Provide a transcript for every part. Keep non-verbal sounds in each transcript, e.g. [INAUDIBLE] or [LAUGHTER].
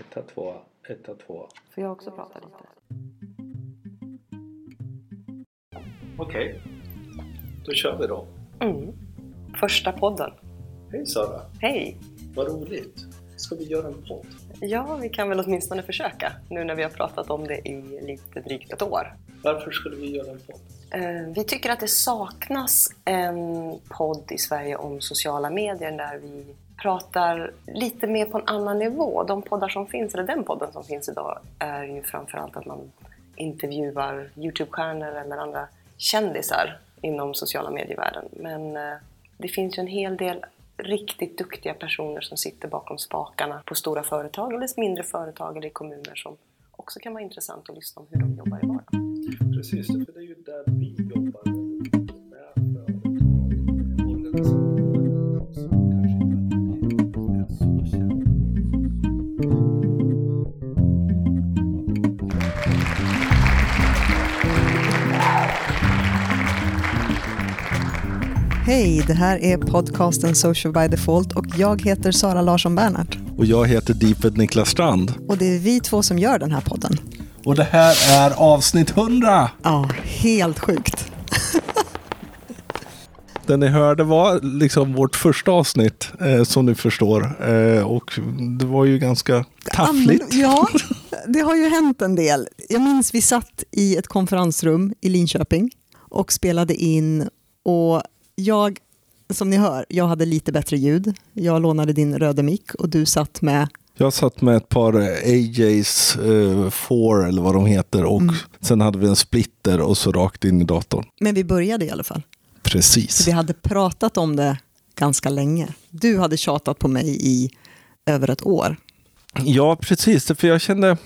Etta, tvåa, etta, tvåa. Får jag också prata lite? Okej, då kör vi då. Mm. Första podden. Hej Sara, Hej! vad roligt. Ska vi göra en podd? Ja, vi kan väl åtminstone försöka nu när vi har pratat om det i lite drygt ett år. Varför skulle vi göra en podd? Eh, Vi tycker att det saknas en podd i Sverige om sociala medier där vi pratar lite mer på en annan nivå. De poddar som finns, eller den podden som finns idag, är ju framförallt att man intervjuar Youtube-stjärnor eller andra kändisar inom sociala medievärlden. Men eh, det finns ju en hel del riktigt duktiga personer som sitter bakom spakarna på stora företag eller mindre företag eller i kommuner som också kan vara intressant att lyssna om hur de jobbar i vardagen. Precis, för det Hej, det här är podcasten Social by Default och jag heter Sara Larsson Bernhardt. Och jag heter Deeped Niklas Strand. Och det är vi två som gör den här podden. Och det här är avsnitt 100! Ja, helt sjukt. [LAUGHS] Det ni hörde var liksom vårt första avsnitt, eh, som ni förstår. Eh, och det var ju ganska taffligt. Ja, [LAUGHS] det har ju hänt en del. Jag minns vi satt i ett konferensrum i Linköping och spelade in och jag, som ni hör, jag hade lite bättre ljud. Jag lånade din röda mick och du satt med Jag satt med ett par AJs eh, 4 eller vad de heter och sen hade vi en splitter och så rakt in i datorn. Men vi började i alla fall. Precis. Vi hade pratat om det ganska länge. Du hade tjatat på mig i över ett år. Ja, precis. För jag kände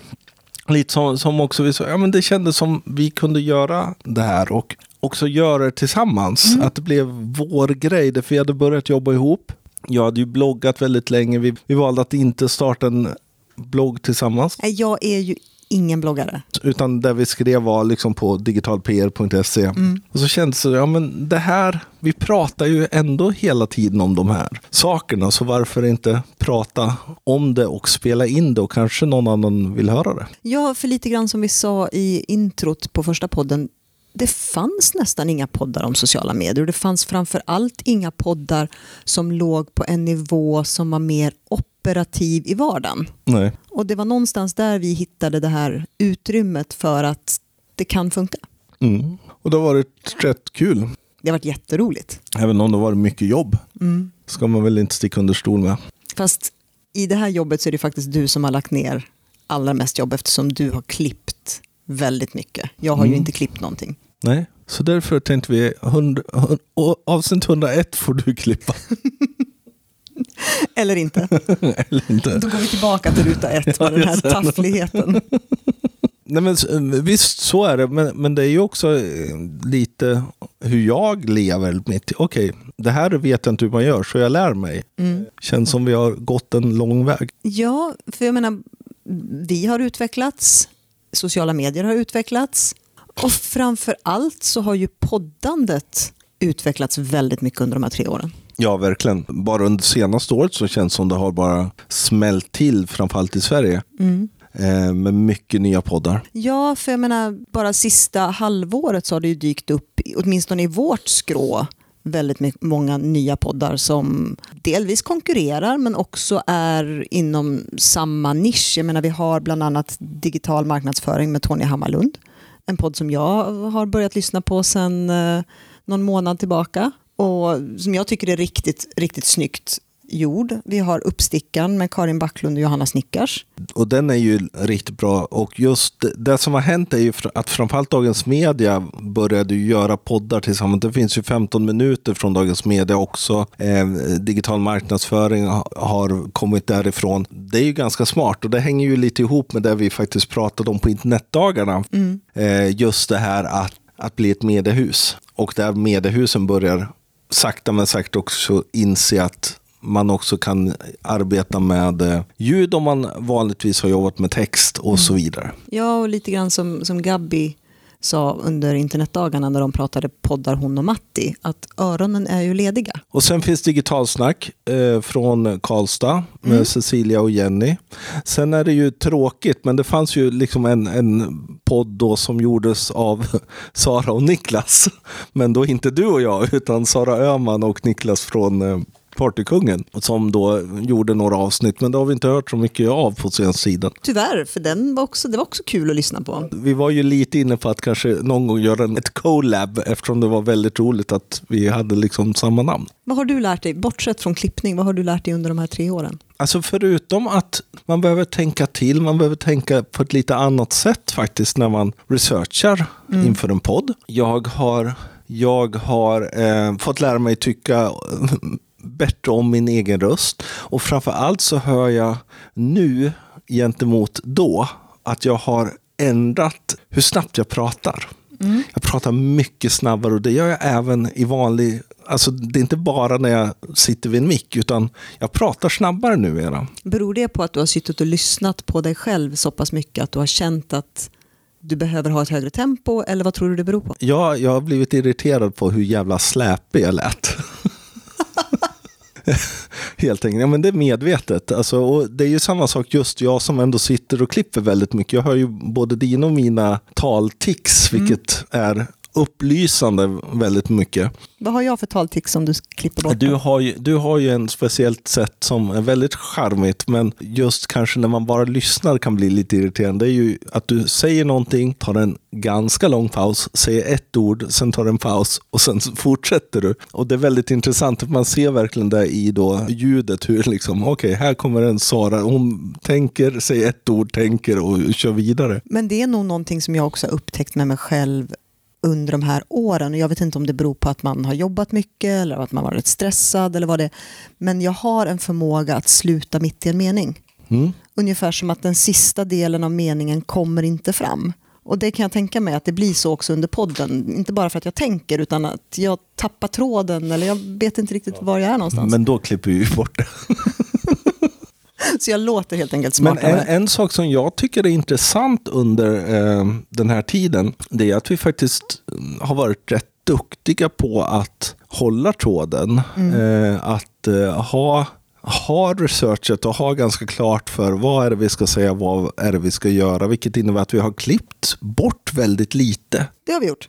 lite som, som också vi sa, ja men det kändes som vi kunde göra det här och också göra det tillsammans. Att det blev vår grej, därför vi hade börjat jobba ihop. Jag hade ju bloggat väldigt länge. Vi, vi valde att inte starta en blogg tillsammans. Jag är ju ingen bloggare. Utan det vi skrev var liksom på digitalpr.se. Och så kändes det, ja men det här, vi pratar ju ändå hela tiden om de här sakerna. Så varför inte prata om det och spela in det och kanske någon annan vill höra det. Ja, för lite grann som vi sa i introt på första podden, det fanns nästan inga poddar om sociala medier och det fanns framför allt inga poddar som låg på en nivå som var mer operativ i vardagen. Nej. Och det var någonstans där vi hittade det här utrymmet för att det kan funka. Mm. Och det har varit rätt kul. Det har varit jätteroligt. Även om det har varit mycket jobb. Mm. Ska man väl inte sticka under stol med. Fast i det här jobbet så är det faktiskt du som har lagt ner allra mest jobb eftersom du har klippt väldigt mycket. Jag har ju Mm. inte klippt någonting. Nej. Så därför tänkte vi, 100, och avsnitt 101 får du klippa. [LAUGHS] Eller inte. [LAUGHS] Eller inte. Då går vi tillbaka till ruta ett med den här taffligheten. [LAUGHS] Nej, men, visst, så är det. Men, men det är ju också eh, lite hur jag lever mitt. Okej, det här vet jag inte hur man gör, så jag lär mig. Känns som vi har gått en lång väg. Ja, för jag menar, vi har utvecklats, sociala medier har utvecklats och framför allt så har ju poddandet utvecklats väldigt mycket under de här tre åren. Ja, verkligen. Bara under senaste året så känns det som det har bara smält till, framförallt i Sverige. Eh, med mycket nya poddar. Ja, för jag menar, bara sista halvåret så har det ju dykt upp, åtminstone i vårt skrå, väldigt många nya poddar som delvis konkurrerar men också är inom samma nisch. Jag menar, vi har bland annat digital marknadsföring med Tony Hammarlund. En podd som jag har börjat lyssna på sedan eh, någon månad tillbaka. Och som jag tycker är riktigt, riktigt snyggt gjord. Vi har Uppstickan med Karin Backlund och Johanna Snickars. Och den är ju riktigt bra. Och just det, som har hänt är ju att framförallt Dagens Media började göra poddar tillsammans. Det finns ju 15 minuter från Dagens Media också. Eh, digital marknadsföring ha- har kommit därifrån. Det är ju ganska smart och det hänger ju lite ihop med det vi faktiskt pratade om på internetdagarna. Eh, just det här att, att bli ett mediehus. Och där mediehusen börjar sakta men säkert också inse att man också kan arbeta med eh, ljud om man vanligtvis har jobbat med text och så vidare. Ja, och lite grann som, som Gabby sa under internetdagarna när de pratade poddar hon och Matti, att öronen är ju lediga. Och sen finns Digitalsnack eh, från Karlstad med Mm. Cecilia och Jenny. Sen är det ju tråkigt, men det fanns ju liksom en, en podd då som gjordes av [LAUGHS] Sara och Niklas. Men då inte du och jag, utan Sara Öhman och Niklas från eh, Partykungen som då gjorde några avsnitt, men det har vi inte hört så mycket av på senaste tiden. Tyvärr, för den var också, det var också kul att lyssna på. Vi var ju lite inne på att kanske någon gång göra en- ett collab eftersom det var väldigt roligt att vi hade liksom samma namn. Vad har du lärt dig, bortsett från klippning, vad har du lärt dig under de här tre åren? Alltså förutom att man behöver tänka till, man behöver tänka på ett lite annat sätt faktiskt när man researchar inför en podd. Jag har, jag har eh, fått lära mig tycka bättre om min egen röst. Och framför allt så hör jag nu gentemot då att jag har ändrat hur snabbt jag pratar. Jag pratar mycket snabbare och det gör jag även i vanlig... Alltså det är inte bara när jag sitter vid en mick utan jag pratar snabbare numera. Beror det på att du har suttit och lyssnat på dig själv så pass mycket att du har känt att du behöver ha ett högre tempo eller vad tror du det beror på? Jag, jag har blivit irriterad på hur jävla släpig jag lät. [LAUGHS] Helt enkelt. Ja, men det är medvetet. Alltså, och det är ju samma sak just jag som ändå sitter och klipper väldigt mycket. Jag hör ju både dina och mina taltics, vilket är upplysande väldigt mycket. Vad har jag för taltics som du klipper bort? Du har, ju, du har ju en speciellt sätt som är väldigt charmigt, men just kanske när man bara lyssnar kan bli lite irriterande. Det är ju att du säger någonting, tar en ganska lång paus, säger ett ord, sen tar en paus och sen fortsätter du. Och det är väldigt intressant att man ser verkligen det i då ljudet, hur liksom, okej, här kommer en Sara, hon tänker, säger ett ord, tänker och kör vidare. Men det är nog någonting som jag också har upptäckt med mig själv under de här åren. Och jag vet inte om det beror på att man har jobbat mycket eller att man varit stressad eller vad det är. Men jag har en förmåga att sluta mitt i en mening. Mm. Ungefär som att den sista delen av meningen kommer inte fram. Och det kan jag tänka mig att det blir så också under podden. Inte bara för att jag tänker utan att jag tappar tråden eller jag vet inte riktigt var jag är någonstans. Men då klipper vi bort det. [LAUGHS] Så jag låter helt enkelt Men smartare. en, en sak som jag tycker är intressant under eh, den här tiden, det är att vi faktiskt mm, har varit rätt duktiga på att hålla tråden. Eh, att eh, ha, har researchet och har ganska klart för vad är det vi ska säga, vad är det vi ska göra, vilket innebär att vi har klippt bort väldigt lite. Det har vi gjort.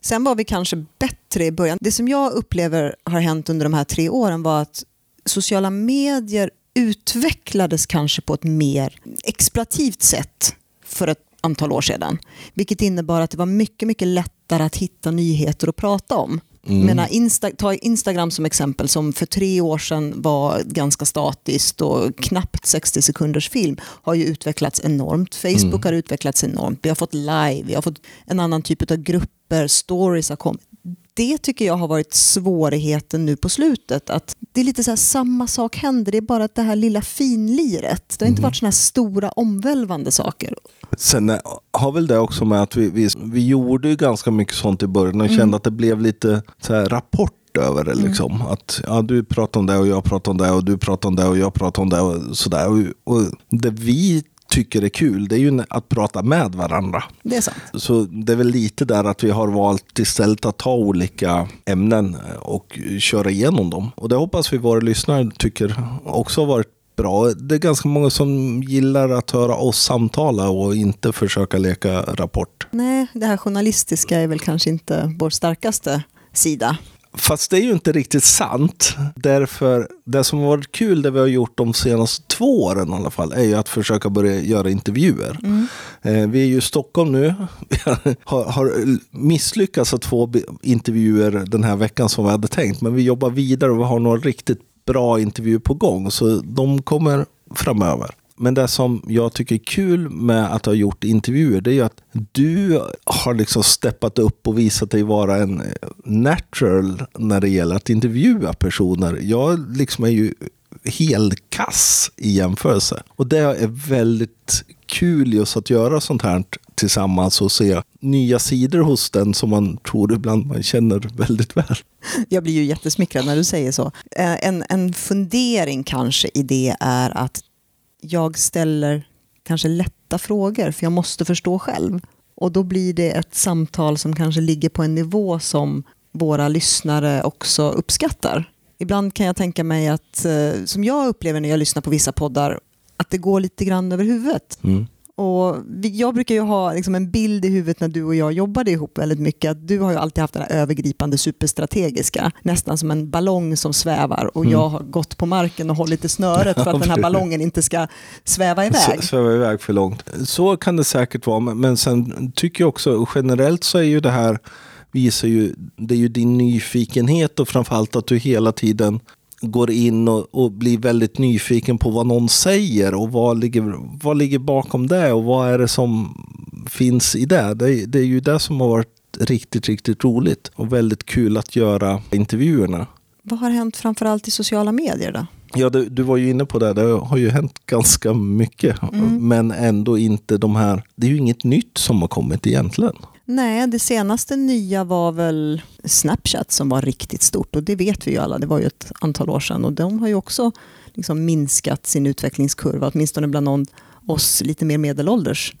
Sen var vi kanske bättre i början. Det som jag upplever har hänt under de här tre åren var att sociala medier utvecklades kanske på ett mer exploativt sätt för ett antal år sedan. Vilket innebar att det var mycket, mycket lättare att hitta nyheter att prata om. Jag menar, Insta, ta Instagram som exempel, som för tre år sedan var ganska statiskt och knappt 60 sekunders film, har ju utvecklats enormt. Facebook har utvecklats enormt. Vi har fått live, vi har fått en annan typ av grupper, stories har kommit. Det tycker jag har varit svårigheten nu på slutet. Att det är lite så samma sak händer, det är bara att det här lilla finliret. Det har inte varit såna här stora omvälvande saker. Sen eh, har väl det också med att vi, vi, vi gjorde ju ganska mycket sånt i början och kände att det blev lite så här rapport över det. Liksom. Att ja, du pratar om det och jag pratar om det och du pratar om det och jag pratar om det och sådär. Och, och det vi tycker är kul det är ju att prata med varandra. Det är sant. Så det är väl lite där att vi har valt istället att ta olika ämnen och köra igenom dem. Och det hoppas vi våra lyssnare tycker också har varit bra. Det är ganska många som gillar att höra oss samtala och inte försöka leka rapport. Nej, det här journalistiska är väl kanske inte vår starkaste sida. Fast det är ju inte riktigt sant. Därför, det som har varit kul, det vi har gjort de senaste två åren i alla fall, är ju att försöka börja göra intervjuer. Eh, vi är ju i Stockholm nu. [LAUGHS] Har, har misslyckats att få intervjuer den här veckan som vi hade tänkt. Men vi jobbar vidare och vi har några riktigt bra intervjuer på gång. Så de kommer framöver. Men det som jag tycker är kul med att ha gjort intervjuer, det är ju att du har liksom steppat upp och visat dig vara en eh, natural när det gäller att intervjua personer. Jag liksom är ju helkass i jämförelse. Och det är väldigt kul just att göra sånt här tillsammans och se nya sidor hos den som man tror ibland man känner väldigt väl. Jag blir ju jättesmickrad när du säger så. Eh, en, en fundering kanske i det är att jag ställer kanske lätta frågor för jag måste förstå själv. Och då blir det ett samtal som kanske ligger på en nivå som våra lyssnare också uppskattar. Ibland kan jag tänka mig att, eh, som jag upplever när jag lyssnar på vissa poddar, att det går lite grann över huvudet. Mm. Och jag brukar ju ha liksom en bild i huvudet när du och jag jobbade ihop väldigt mycket. Att du har ju alltid haft det här övergripande superstrategiska. Nästan som en ballong som svävar. Och Mm. jag har gått på marken och hållit i snöret för att [LAUGHS] den här ballongen inte ska sväva iväg. Sväva iväg för långt. Så kan det säkert vara, men- men sen tycker jag också generellt så är ju det här visar ju, det är ju din nyfikenhet och framförallt att du hela tiden går in och, och blir väldigt nyfiken på vad någon säger och vad ligger, vad ligger bakom det och vad är det som finns i det. Det, är- det är ju det som har varit riktigt, riktigt roligt och väldigt kul att göra intervjuerna. Vad har hänt framförallt i sociala medier då? Ja, du, du var ju inne på det. Det har ju hänt ganska mycket. Men ändå inte de här... Det är ju inget nytt som har kommit egentligen. Nej, det senaste nya var väl Snapchat som var riktigt stort och det vet vi ju alla, det var ju ett antal år sedan och de har ju också liksom minskat sin utvecklingskurva, åtminstone bland någon, oss lite mer medelålders.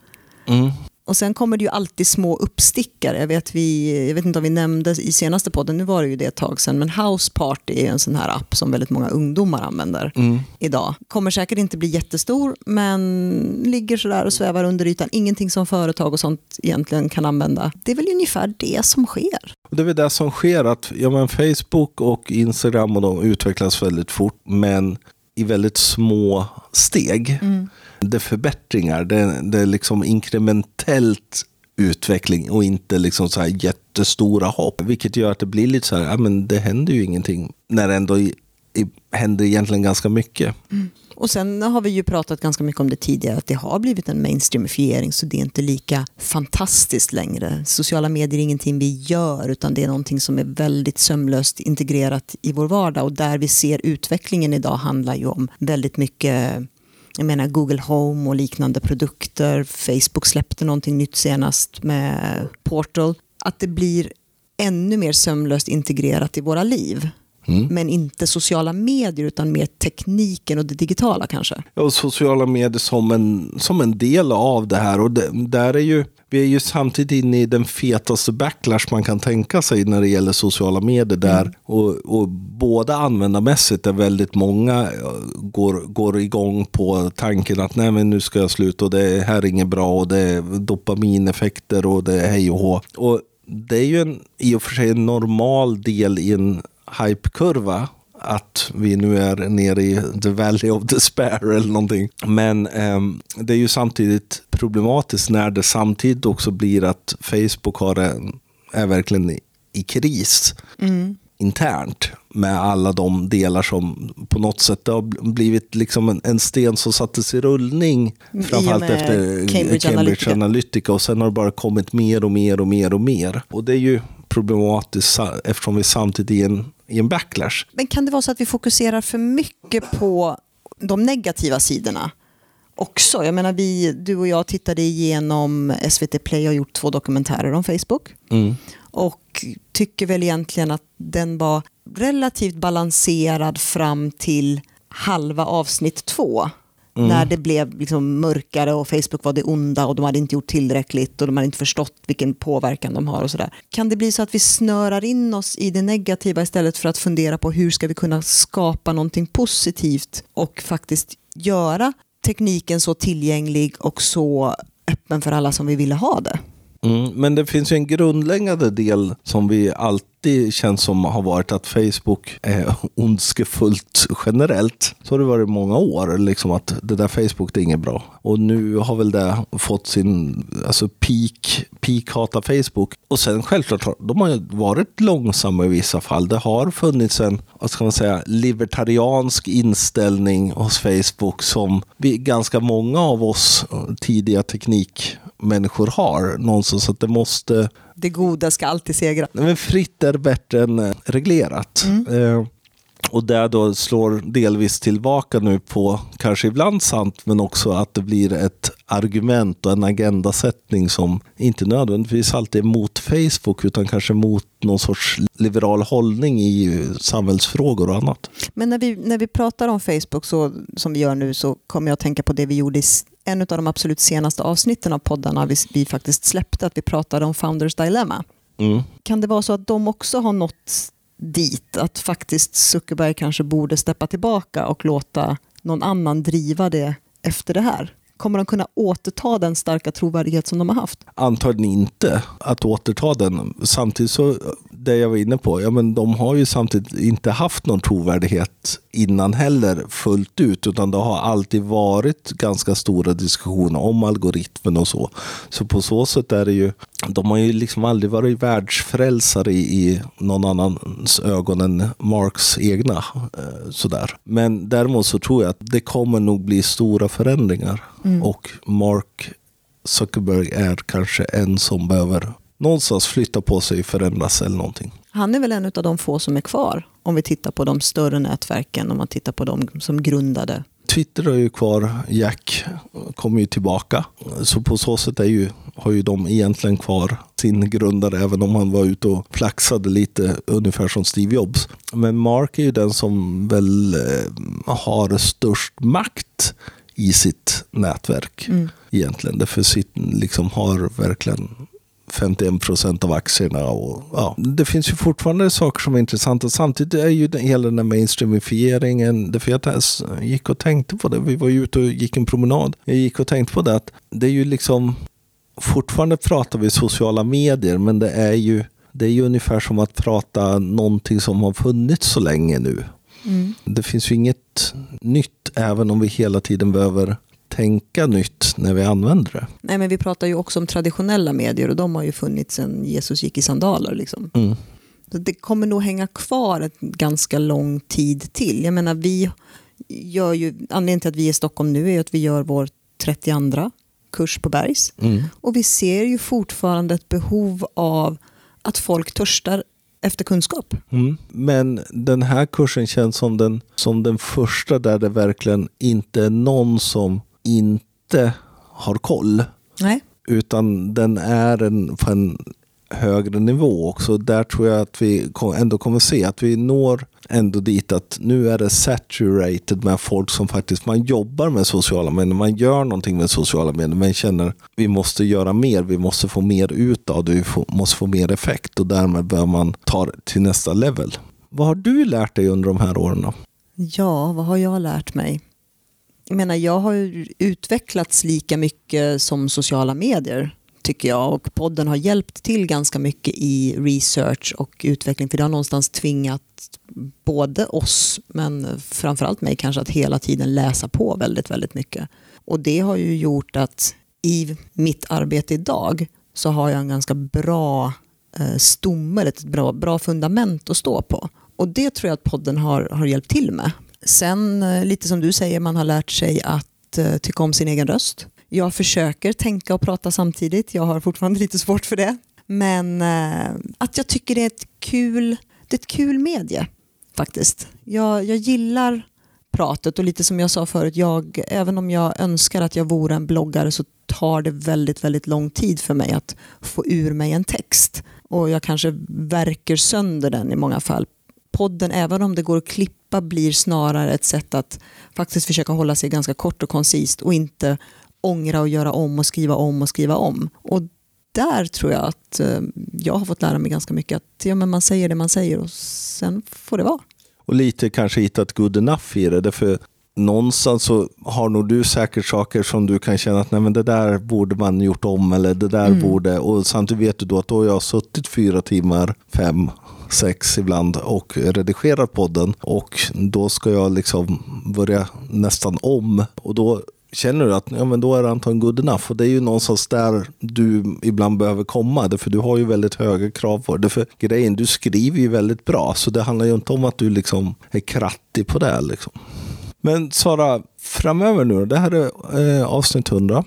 Mm. Och sen kommer det ju alltid små uppstickare. Jag vet, vi, jag vet inte om vi nämnde i senaste podden, nu var det ju det ett tag sedan, men House Party är en sån här app som väldigt många ungdomar använder Mm. idag. Kommer säkert inte bli jättestor, men ligger sådär och svävar under ytan. Ingenting som företag och sånt egentligen kan använda. Det är väl ungefär det som sker. Det är väl det som sker att ja, men Facebook och Instagram och de utvecklas väldigt fort men i väldigt små steg. Det är förbättringar, det, det är liksom inkrementellt utveckling och inte liksom så här jättestora hopp. Vilket gör att det blir lite så här, ja, men det händer ju ingenting när det ändå i, i, händer egentligen ganska mycket. Mm. Och sen har vi ju pratat ganska mycket om det tidigare, att det har blivit en mainstreamifiering, så det är inte lika fantastiskt längre. Sociala medier är ingenting vi gör, utan det är någonting som är väldigt sömlöst integrerat i vår vardag. Och där vi ser utvecklingen idag handlar ju om väldigt mycket jag menar Google Home och liknande produkter. Facebook släppte någonting nytt senast med Portal. Att det blir ännu mer sömlöst integrerat i våra liv. Mm. Men inte sociala medier utan mer tekniken och det digitala kanske. Och sociala medier som en, som en del av det här. Och det, där är ju, vi är ju samtidigt inne i den fetaste backlash man kan tänka sig när det gäller sociala medier. där och, och Både användarmässigt är väldigt många eh, går, går igång på tanken att nej men nu ska jag sluta och det här är inget bra och det är dopamineffekter och det är hej och hå. Och det är ju en, i och för sig en normal del i en hypekurva att vi nu är nere i the valley of despair eller någonting. Men ehm, det är ju samtidigt problematiskt när det samtidigt också blir att Facebook har en, är verkligen i, i kris internt med alla de delar som på något sätt det har blivit liksom en, en sten som sattes i rullning. Och Framförallt efter Cambridge Cambridge, Analytica. Analytica. och sen har det bara kommit mer och mer och mer och mer. Och det är ju problematiskt eftersom vi samtidigt är i en, i en backlash. Men kan det vara så att vi fokuserar för mycket på de negativa sidorna också? Jag menar, vi, du och jag tittade igenom SVT Play och gjort två dokumentärer om Facebook. Och tycker väl egentligen att den var relativt balanserad fram till halva avsnitt två. När det blev liksom mörkare och Facebook var det onda och de hade inte gjort tillräckligt och de hade inte förstått vilken påverkan de har och sådär. Kan det bli så att vi snörar in oss i det negativa istället för att fundera på hur ska vi kunna skapa någonting positivt och faktiskt göra tekniken så tillgänglig och så öppen för alla som vi ville ha det? Mm, men det finns ju en grundläggande del som vi alltid känns som har varit att Facebook är [LAUGHS] ondskefullt generellt. Så har det varit i många år, liksom att det där Facebook det är inget bra. Och nu har väl det fått sin alltså peak, peak hata Facebook. Och sen självklart, har- de har ju varit långsamma i vissa fall. Det har funnits en, vad ska man säga, libertariansk inställning hos Facebook som vi, ganska många av oss eh, tidiga teknikmänniskor har. Någonstans att det måste det goda ska alltid segra. Men fritt är bättre än eh, reglerat. Eh, Och det då slår delvis tillbaka nu på, kanske ibland sant, men också att det blir ett argument och en agendasättning som inte nödvändigtvis alltid är mot Facebook utan kanske mot någon sorts liberal hållning i samhällsfrågor och annat. Men när vi, när vi pratar om Facebook så, som vi gör nu så kommer jag att tänka på det vi gjorde i en av de absolut senaste avsnitten av poddarna vi, vi faktiskt släppte, att vi pratade om Founders Dilemma. Mm. Kan det vara så att de också har nått dit, att faktiskt Zuckerberg kanske borde steppa tillbaka och låta någon annan driva det efter det här? Kommer de kunna återta den starka trovärdighet som de har haft? Antagligen inte att återta den. Samtidigt så, det jag var inne på, ja men de har ju samtidigt inte haft någon trovärdighet innan heller fullt ut, utan det har alltid varit ganska stora diskussioner om algoritmen och så. Så på så sätt är det ju, de har ju liksom aldrig varit världsfrälsare i, i någon annans ögon än Marks egna. Eh, sådär. Men däremot så tror jag att det kommer nog bli stora förändringar. Och Mark Zuckerberg är kanske en som behöver någonstans flytta på sig, förändras eller någonting. Han är väl en av de få som är kvar, om vi tittar på de större nätverken, om man tittar på de som grundade. Twitter är ju kvar, Jack kommer ju tillbaka. Så på så sätt är ju, har ju de egentligen kvar sin grundare, även om han var ute och flaxade lite, ungefär som Steve Jobs. Men Mark är ju den som väl eh, har störst makt i sitt nätverk Mm. egentligen. Därför sitt, liksom har verkligen 51 procent av aktierna. Och, ja. Det finns ju fortfarande saker som är intressanta. Samtidigt är ju den, hela den här mainstreamifieringen, därför jag gick och tänkte på det. Vi var ju ute och gick en promenad. Jag gick och tänkte på det att det är ju liksom, fortfarande pratar vi sociala medier, men det är ju det är ju ungefär som att prata någonting som har funnits så länge nu. Mm. Det finns ju inget nytt, även om vi hela tiden behöver tänka nytt när vi använder det. Nej, men vi pratar ju också om traditionella medier och de har ju funnits sedan Jesus gick i sandaler. Liksom. Mm. Det kommer nog hänga kvar en ganska lång tid till. Jag menar, vi gör ju, anledningen till att vi är i Stockholm nu är att vi gör vår 32 kurs på Bergs. Mm. Och vi ser ju fortfarande ett behov av att folk törstar efter kunskap. Mm. Men den här kursen känns som den, som den första där det verkligen inte är någon som inte har koll. Nej. Utan den är en, på en högre nivå också. Där tror jag att vi ändå kommer se att vi når ändå dit att nu är det saturated med folk som faktiskt man jobbar med sociala medier, man gör någonting med sociala medier, men känner vi måste göra mer, vi måste få mer ut av det, vi får, måste få mer effekt och därmed bör man ta det till nästa level. Vad har du lärt dig under de här åren? Då? Ja, vad har jag lärt mig? Jag menar, jag har ju utvecklats lika mycket som sociala medier tycker jag och podden har hjälpt till ganska mycket i research och utveckling för det har någonstans tvingat både oss men framförallt mig kanske att hela tiden läsa på väldigt, väldigt mycket. Och det har ju gjort att i mitt arbete idag så har jag en ganska bra eh, stomme, ett bra, bra fundament att stå på. Och det tror jag att podden har, har hjälpt till med. Sen, eh, lite som du säger, man har lärt sig att eh, tycka om sin egen röst. Jag försöker tänka och prata samtidigt. Jag har fortfarande [LAUGHS] lite svårt för det. Men eh, att jag tycker det är ett kul, det är ett kul medie faktiskt. Jag, jag gillar pratet och lite som jag sa förut, jag, även om jag önskar att jag vore en bloggare så tar det väldigt, väldigt lång tid för mig att få ur mig en text. Och jag kanske verkar sönder den i många fall. Podden, även om det går att klippa, blir snarare ett sätt att faktiskt försöka hålla sig ganska kort och koncist och inte ångra och göra om och skriva om och skriva om. Och där tror jag att eh, jag har fått lära mig ganska mycket att ja, men man säger det man säger och sen får det vara. Och lite kanske hittat good enough i det. Därför någonstans så har nog du säkert saker som du kan känna att nej men det där borde man gjort om eller det där Mm. borde. Och samtidigt vet du då att då har jag suttit fyra timmar, fem, sex ibland och redigerat podden. Och då ska jag liksom börja nästan om. Och då känner du att ja, men då är det antagligen good enough. Och det är ju någonstans där du ibland behöver komma. Därför du har ju väldigt höga krav på det. För grejen, du skriver ju väldigt bra. Så det handlar ju inte om att du liksom är krattig på det. Liksom. Men Sara, framöver nu då? Det här är eh, avsnitt 100.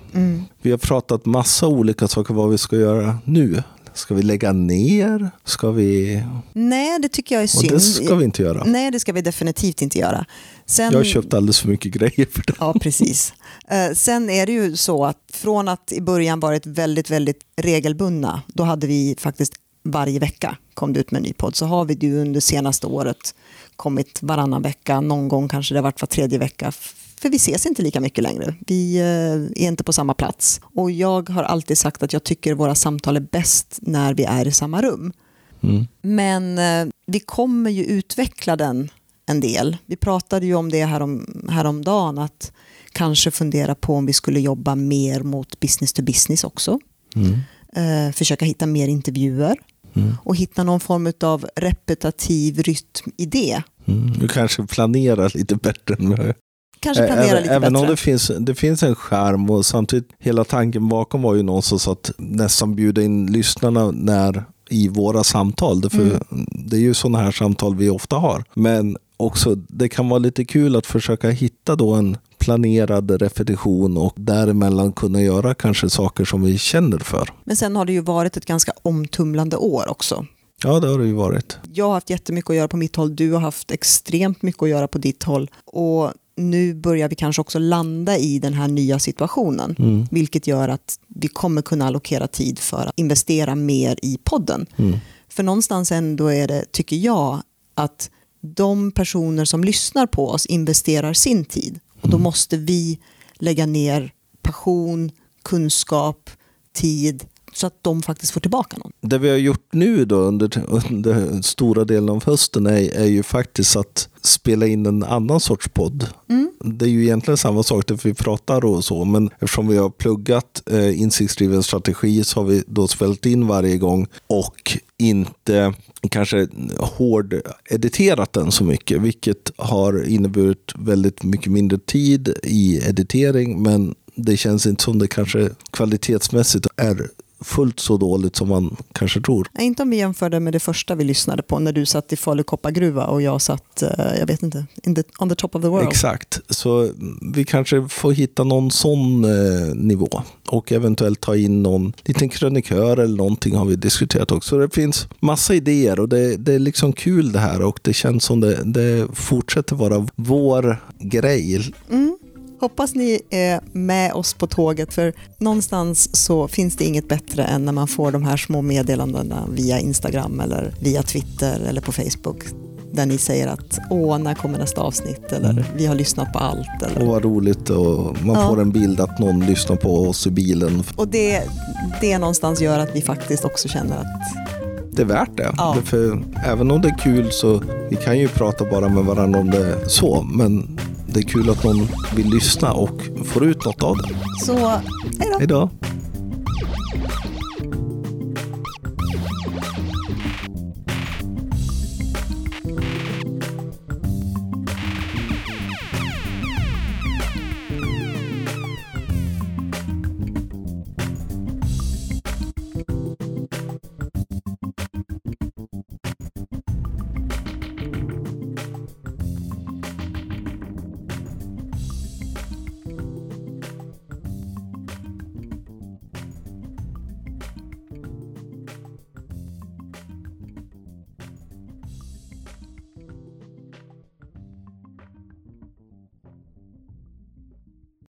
Vi har pratat massa olika saker vad vi ska göra nu. Ska vi lägga ner? Ska vi... Nej, det tycker jag är Och synd. det ska vi inte göra. Nej, det ska vi definitivt inte göra. Sen... Jag har köpt alldeles för mycket grejer för det. Ja, precis. Eh, sen är det ju så att från att i början varit väldigt, väldigt regelbundna, då hade vi faktiskt varje vecka kom det ut med en ny podd, så har vi ju under senaste året kommit varannan vecka, någon gång kanske det har varit var tredje vecka, för vi ses inte lika mycket längre. Vi eh, är inte på samma plats. Och jag har alltid sagt att jag tycker våra samtal är bäst när vi är i samma rum. Mm. Men eh, vi kommer ju utveckla den en del. Vi pratade ju om det härom, häromdagen, att kanske fundera på om vi skulle jobba mer mot business to business också. Mm. Eh, försöka hitta mer intervjuer Mm. och hitta någon form av repetitiv rytmidé. Mm. Du kanske planerar lite bättre än vad Kanske planera även, lite även bättre. om det finns, det finns en skärm och samtidigt hela tanken bakom var ju någonstans att nästan bjuda in lyssnarna när i våra samtal. Därför Mm. Det är ju sådana här samtal vi ofta har. Men också det kan vara lite kul att försöka hitta då en planerad repetition och däremellan kunna göra kanske saker som vi känner för. Men sen har det ju varit ett ganska omtumlande år också. Ja, det har det ju varit. Jag har haft jättemycket att göra på mitt håll, du har haft extremt mycket att göra på ditt håll. Och nu börjar vi kanske också landa i den här nya situationen. Mm. Vilket gör att vi kommer kunna allokera tid för att investera mer i podden. Mm. För någonstans ändå är det, tycker jag, att de personer som lyssnar på oss investerar sin tid. Och då Mm. måste vi lägga ner passion, kunskap, tid så att de faktiskt får tillbaka något. Det vi har gjort nu då under, under stora delen av hösten är, är ju faktiskt att spela in en annan sorts podd. Mm. Det är ju egentligen samma sak, därför vi pratar och så, men eftersom vi har pluggat eh, insiktsdriven strategi så har vi då spelat in varje gång och inte kanske hård editerat den så mycket, vilket har inneburit väldigt mycket mindre tid i editering, men det känns inte som det kanske kvalitetsmässigt är fullt så dåligt som man kanske tror. Nej, inte om vi jämför det med det första vi lyssnade på när du satt i Falu koppargruva och jag satt, eh, jag vet inte, in the, on the top of the world. Exakt, så vi kanske får hitta någon sån eh, nivå och eventuellt ta in någon liten krönikör eller någonting har vi diskuterat också. Det finns massa idéer och det, det är liksom kul det här och det känns som det, det fortsätter vara vår grej. Mm. Hoppas ni är med oss på tåget för någonstans så finns det inget bättre än när man får de här små meddelandena via Instagram eller via Twitter eller på Facebook där ni säger att åh, när kommer nästa avsnitt eller Mm. vi har lyssnat på allt. Och Eller. vad roligt och man Ja. får en bild att någon lyssnar på oss i bilen. Och det, det någonstans gör att vi faktiskt också känner att Det är värt det. Ja. För även om det är kul så vi kan ju prata bara med varandra om det så. Men det är kul att någon vill lyssna och får ut något av det. så, hej då! Hej då!